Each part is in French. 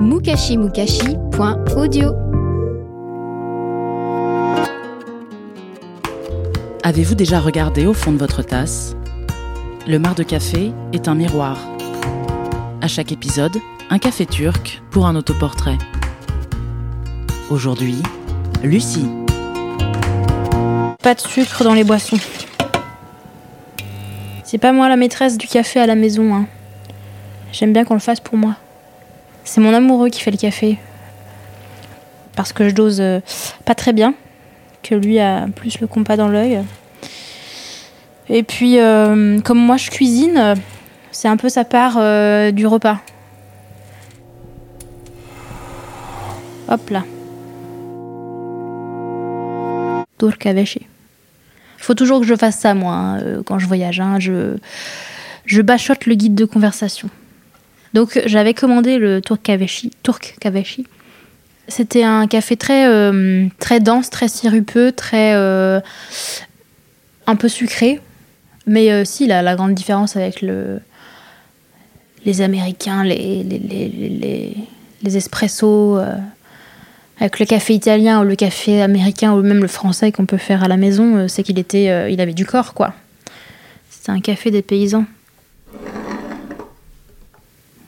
mukashimukashi.audio Avez-vous déjà regardé au fond de votre tasse? Le mar de café est un miroir. À chaque épisode, un café turc pour un autoportrait. Aujourd'hui, Lucie. Pas de sucre dans les boissons. C'est pas moi la maîtresse du café à la maison. Hein. J'aime bien qu'on le fasse pour moi. C'est mon amoureux qui fait le café. Parce que je dose euh, pas très bien. Que lui a plus le compas dans l'œil. Et puis, euh, comme moi je cuisine, c'est un peu sa part euh, du repas. Hop là. Il faut toujours que je fasse ça, moi, hein, quand je voyage. hein. Je bachote le guide de conversation. Donc, j'avais commandé le Turkaveshi. Turkaveshi. C'était un café très, euh, très dense, très sirupeux, très. euh, un peu sucré. Mais euh, si, la, grande différence avec le, les Américains, les, les, les, les- les, espressos, euh, avec le café italien ou le café américain ou même le français qu'on peut faire à la maison, c'est qu'il était, il avait du corps, quoi. C'était un café des paysans.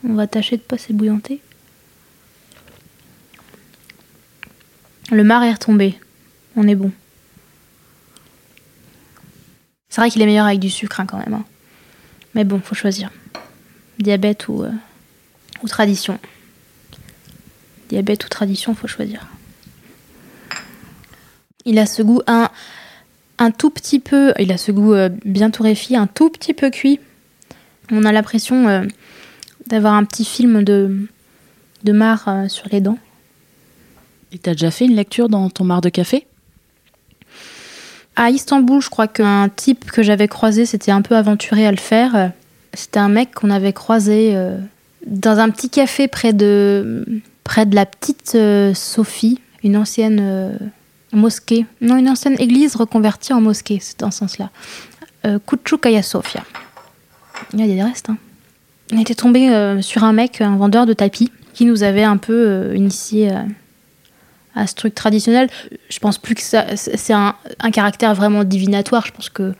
On va tâcher de pas s'ébouillanter. Le mar est retombé. On est bon. C'est vrai qu'il est meilleur avec du sucre hein, quand même. hein. Mais bon, faut choisir. Diabète ou, euh, ou tradition. Diabète ou tradition, faut choisir. Il a ce goût un, un tout petit peu. Il a ce goût euh, bien torréfié, un tout petit peu cuit. On a l'impression euh, d'avoir un petit film de, de mar euh, sur les dents. Et t'as déjà fait une lecture dans ton mar de café? À Istanbul, je crois qu'un type que j'avais croisé s'était un peu aventuré à le faire. C'était un mec qu'on avait croisé euh, dans un petit café près de, près de la petite euh, Sophie, une ancienne euh, mosquée. Non, une ancienne église reconvertie en mosquée, c'est dans ce sens-là. Kutchukaya Sofia. Il y a des restes. Hein. On était tombé euh, sur un mec, un vendeur de tapis, qui nous avait un peu euh, initié à, à ce truc traditionnel. Je pense plus que ça, c'est un, caractère vraiment divinatoire. Je pense que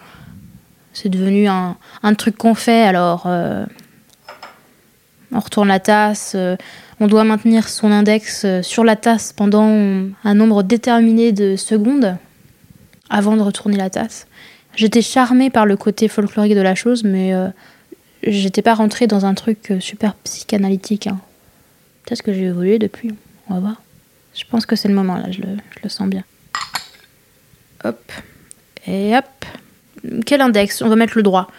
c'est devenu un, truc qu'on fait. Alors, euh, on retourne la tasse. euh, on doit maintenir son index euh, sur la tasse pendant un nombre déterminé de secondes avant de retourner la tasse. J'étais charmée par le côté folklorique de la chose, mais euh, j'étais pas rentrée dans un truc euh, super psychanalytique. hein. Peut-être que j'ai évolué depuis. On va voir. Je pense que c'est le moment là, je le, je le sens bien. Hop. Et hop. Quel index? On va mettre le droit.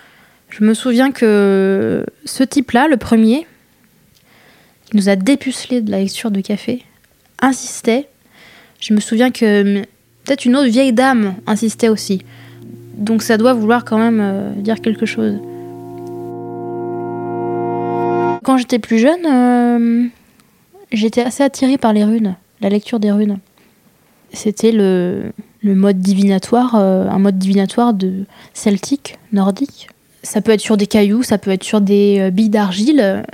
Je me souviens que ce type-là, le premier, qui nous a dépucelé de la lecture de café, insistait. Je me souviens que hum, peut-être une autre vieille dame insistait aussi. Donc ça doit vouloir quand même euh, dire quelque chose. Quand j'étais plus jeune, euh, j'étais assez attirée par les runes, la lecture des runes. C'était le, mode divinatoire, euh, un mode divinatoire de celtique, nordique. Ça peut être sur des cailloux, ça peut être sur des euh, billes d'argile.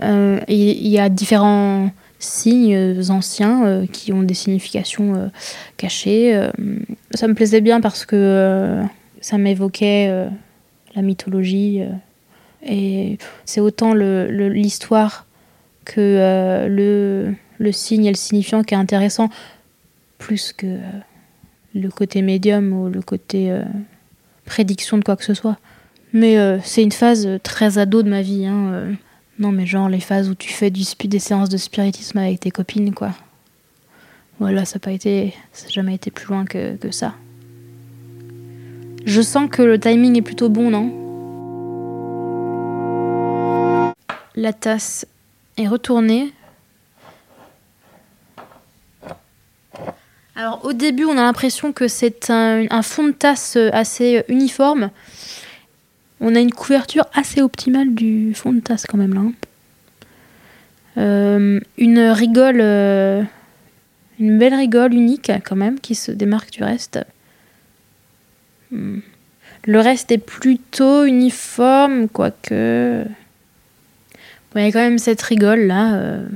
il y a différents signes anciens qui ont des significations cachées. ça me plaisait bien parce que ça m'évoquait la mythologie. Et c'est autant l'histoire que euh, le, signe et le signifiant qui est intéressant, plus que euh, le côté médium ou le côté euh, prédiction de quoi que ce soit. Mais c'est une phase très ado de ma vie. hein. Non, mais genre les phases où tu fais des séances de spiritisme avec tes copines, quoi. Voilà, ça n'a pas été, ça n'a jamais été plus loin que ça. Je sens que le timing est plutôt bon, non? La tasse est retournée. Alors au début, on a l'impression que c'est un, fond de tasse assez uniforme. On a une couverture assez optimale du fond de tasse quand même là. Hein. Euh, une rigole, euh, une belle rigole unique quand même qui se démarque du reste. Hmm. Le reste est plutôt uniforme, quoique. Il y a quand même cette rigole là, euh,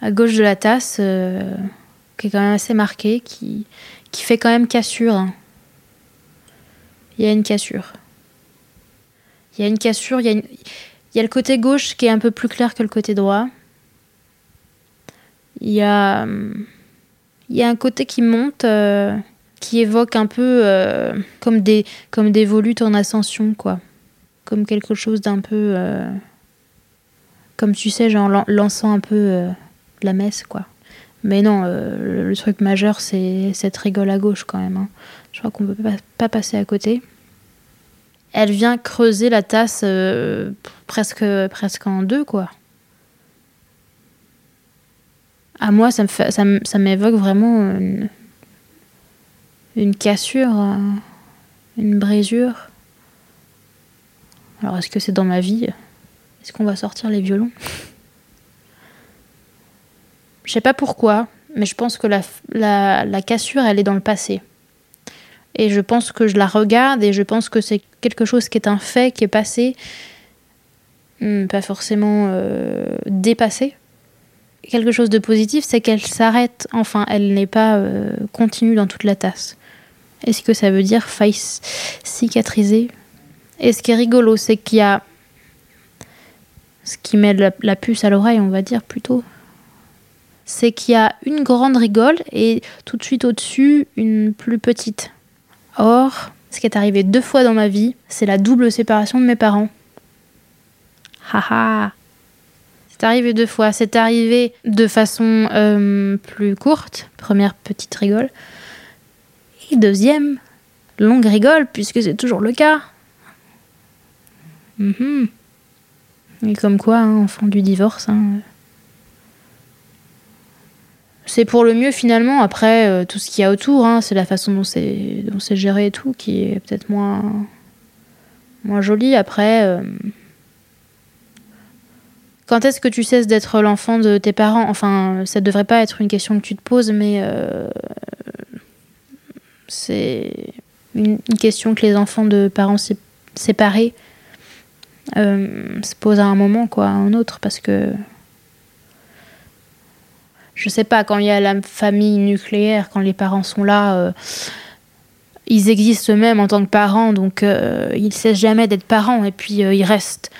à gauche de la tasse, qui est quand même assez marquée, qui, qui fait quand même cassure. Hein. Il y a une cassure. Il y a une cassure, il y a il y a le côté gauche qui est un peu plus clair que le côté droit. Il y a, il y a un côté qui monte, euh, qui évoque un peu euh, comme, des, comme des volutes en ascension, quoi. Comme quelque chose d'un peu. Euh, comme tu sais, genre lançant un peu la messe, quoi. Mais non, le, truc majeur, c'est cette rigole à gauche quand même. Hein. Je crois qu'on peut pas, pas passer à côté elle vient creuser la tasse euh, presque, presque en deux, quoi. À moi, ça, m'évoque vraiment une, cassure, euh, une brisure. Alors, est-ce que c'est dans ma vie? Est-ce qu'on va sortir les violons? Je sais pas pourquoi, mais je pense que la, la cassure, elle est dans le passé. Et je pense que je la regarde et je pense que c'est quelque chose qui est un fait, qui est passé, hmm, pas forcément euh, dépassé. Quelque chose de positif, c'est qu'elle s'arrête, enfin, elle n'est pas euh, continue dans toute la tasse. Est-ce que ça veut dire faille cicatriser? Et ce qui est rigolo, c'est qu'il y a ce qui met la puce à l'oreille, on va dire plutôt, c'est qu'il y a une grande rigole et tout de suite au-dessus une plus petite. Or, ce qui est arrivé deux fois dans ma vie, c'est la double séparation de mes parents. Haha C'est arrivé deux fois. C'est arrivé de façon euh, plus courte, première petite rigole. Et deuxième, longue rigole, puisque c'est toujours le cas. Mhm. Et comme quoi, hein, enfant du divorce. Hein, c'est pour le mieux finalement. Après, euh, tout ce qu'il y a autour, hein, c'est la façon dont c'est, géré et tout qui est peut-être moins, moins joli. Après, euh, quand est-ce que tu cesses d'être l'enfant de tes parents? Enfin, ça devrait pas être une question que tu te poses, mais euh, c'est une, question que les enfants de parents séparés se posent à un moment, quoi, à un autre, parce que je sais pas, quand il y a la famille nucléaire, quand les parents sont là, euh, ils existent eux-mêmes en tant que parents, donc euh, ils cessent jamais d'être parents, et puis euh, ils restent.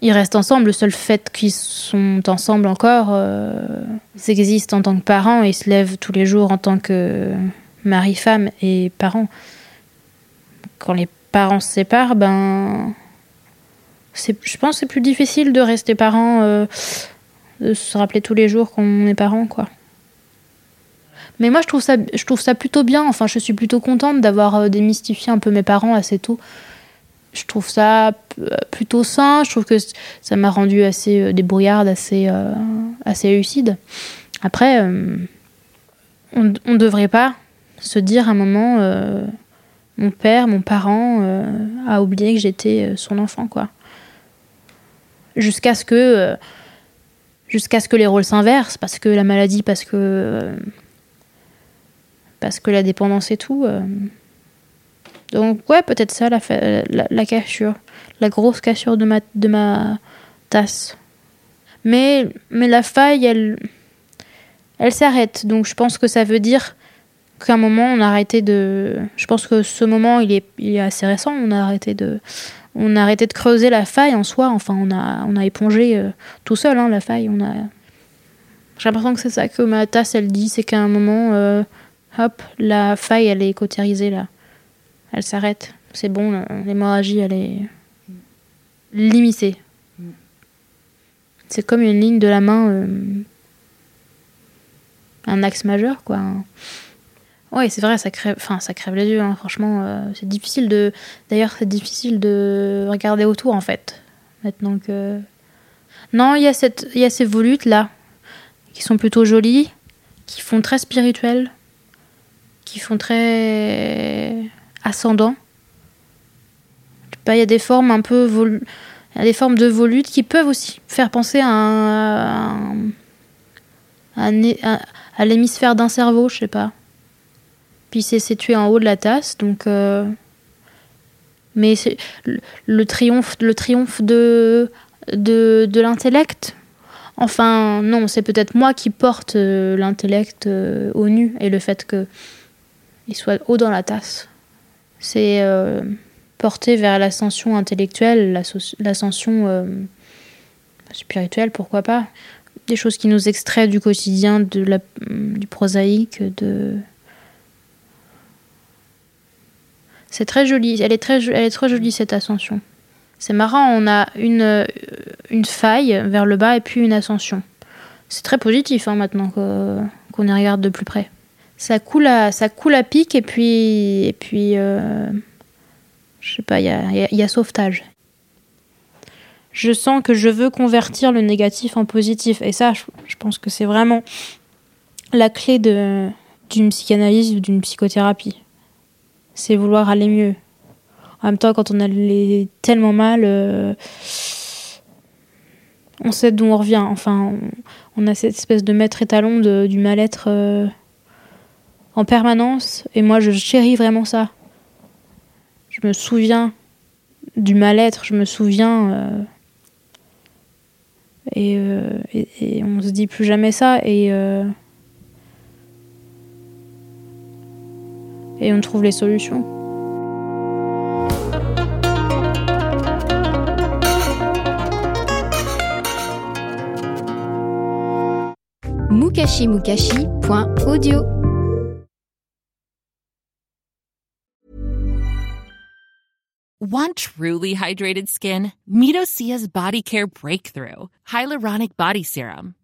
Ils restent ensemble. Le seul fait qu'ils sont ensemble encore, ils existent en tant que parents et ils se lèvent tous les jours en tant que mari-femme et parents. Quand les parents se séparent, ben, je pense que c'est plus difficile de rester parents de se rappeler tous les jours qu'on est parents, quoi. Mais moi, je trouve ça, je trouve ça plutôt bien. Enfin, je suis plutôt contente d'avoir euh, démystifié un peu mes parents assez tôt. Je trouve ça euh, plutôt sain. Je trouve que ça m'a rendu assez euh, débrouillarde, assez, assez lucide. Après, on ne devrait pas se dire à un moment, mon père, mon parent a oublié que j'étais son enfant, quoi. Jusqu'à ce que jusqu'à ce que les rôles s'inversent, parce que la maladie, parce que parce que la dépendance et tout. Euh. Donc ouais, peut-être ça, la, la, cassure, la grosse cassure de ma, de ma tasse. Mais, mais la faille, elle, elle s'arrête. Donc je pense que ça veut dire qu'à un moment, on a arrêté de... Je pense que ce moment, il est, il est assez récent, on a arrêté de on a arrêté de creuser la faille en soi. Enfin, on a, on a épongé euh, tout seul hein, la faille. On a... J'ai l'impression que c'est ça que ma tasse, elle dit. C'est qu'à un moment, euh, hop, la faille, elle est cautérisée là. Elle s'arrête. C'est bon, l'hémorragie, elle est limitée. C'est comme une ligne de la main, euh, un axe majeur, quoi. Oui, c'est vrai, ça crève, les yeux, hein, franchement. Euh, c'est difficile de. D'ailleurs, c'est difficile de regarder autour, en fait. Maintenant que. Non, il y, a cette, y a ces volutes là, qui sont plutôt jolies, qui font très spirituel, qui font très ascendant. Il y a des formes un peu vol... y a des formes de volutes qui peuvent aussi faire penser à, un... à, l'hémisphère d'un cerveau, je sais pas. Puis c'est situé en haut de la tasse, donc. Euh, mais le, triomphe, le triomphe de, de, l'intellect. Enfin, non, c'est peut-être moi qui porte euh, l'intellect euh, au nu et le fait que il soit haut dans la tasse. C'est porté vers l'ascension intellectuelle, l'ascension spirituelle, pourquoi pas. Des choses qui nous extraient du quotidien, de la, du prosaïque, de, C'est très joli. Elle est très, elle est très jolie cette ascension. C'est marrant, on a une, euh, une faille vers le bas et puis une ascension. C'est très positif hein, maintenant qu'on y regarde de plus près. Ça coule à, ça coule à pic et puis, et puis euh, je sais pas, il y a, y a, sauvetage. Je sens que je veux convertir le négatif en positif. Et ça, je, je pense que c'est vraiment la clé d'une psychanalyse ou d'une psychothérapie c'est vouloir aller mieux. En même temps, quand on allait tellement mal, euh, on sait d'où on revient. Enfin, on, a cette espèce de maître étalon du mal-être euh, en permanence. Et moi, je chéris vraiment ça. Je me souviens du mal-être, je me souviens. Euh, et, et, et, on se dit plus jamais ça. Et. Et on trouve les solutions. mukashimukashi.audio Want truly hydrated skin? Midosia's Body Care Breakthrough Hyaluronic Body Serum.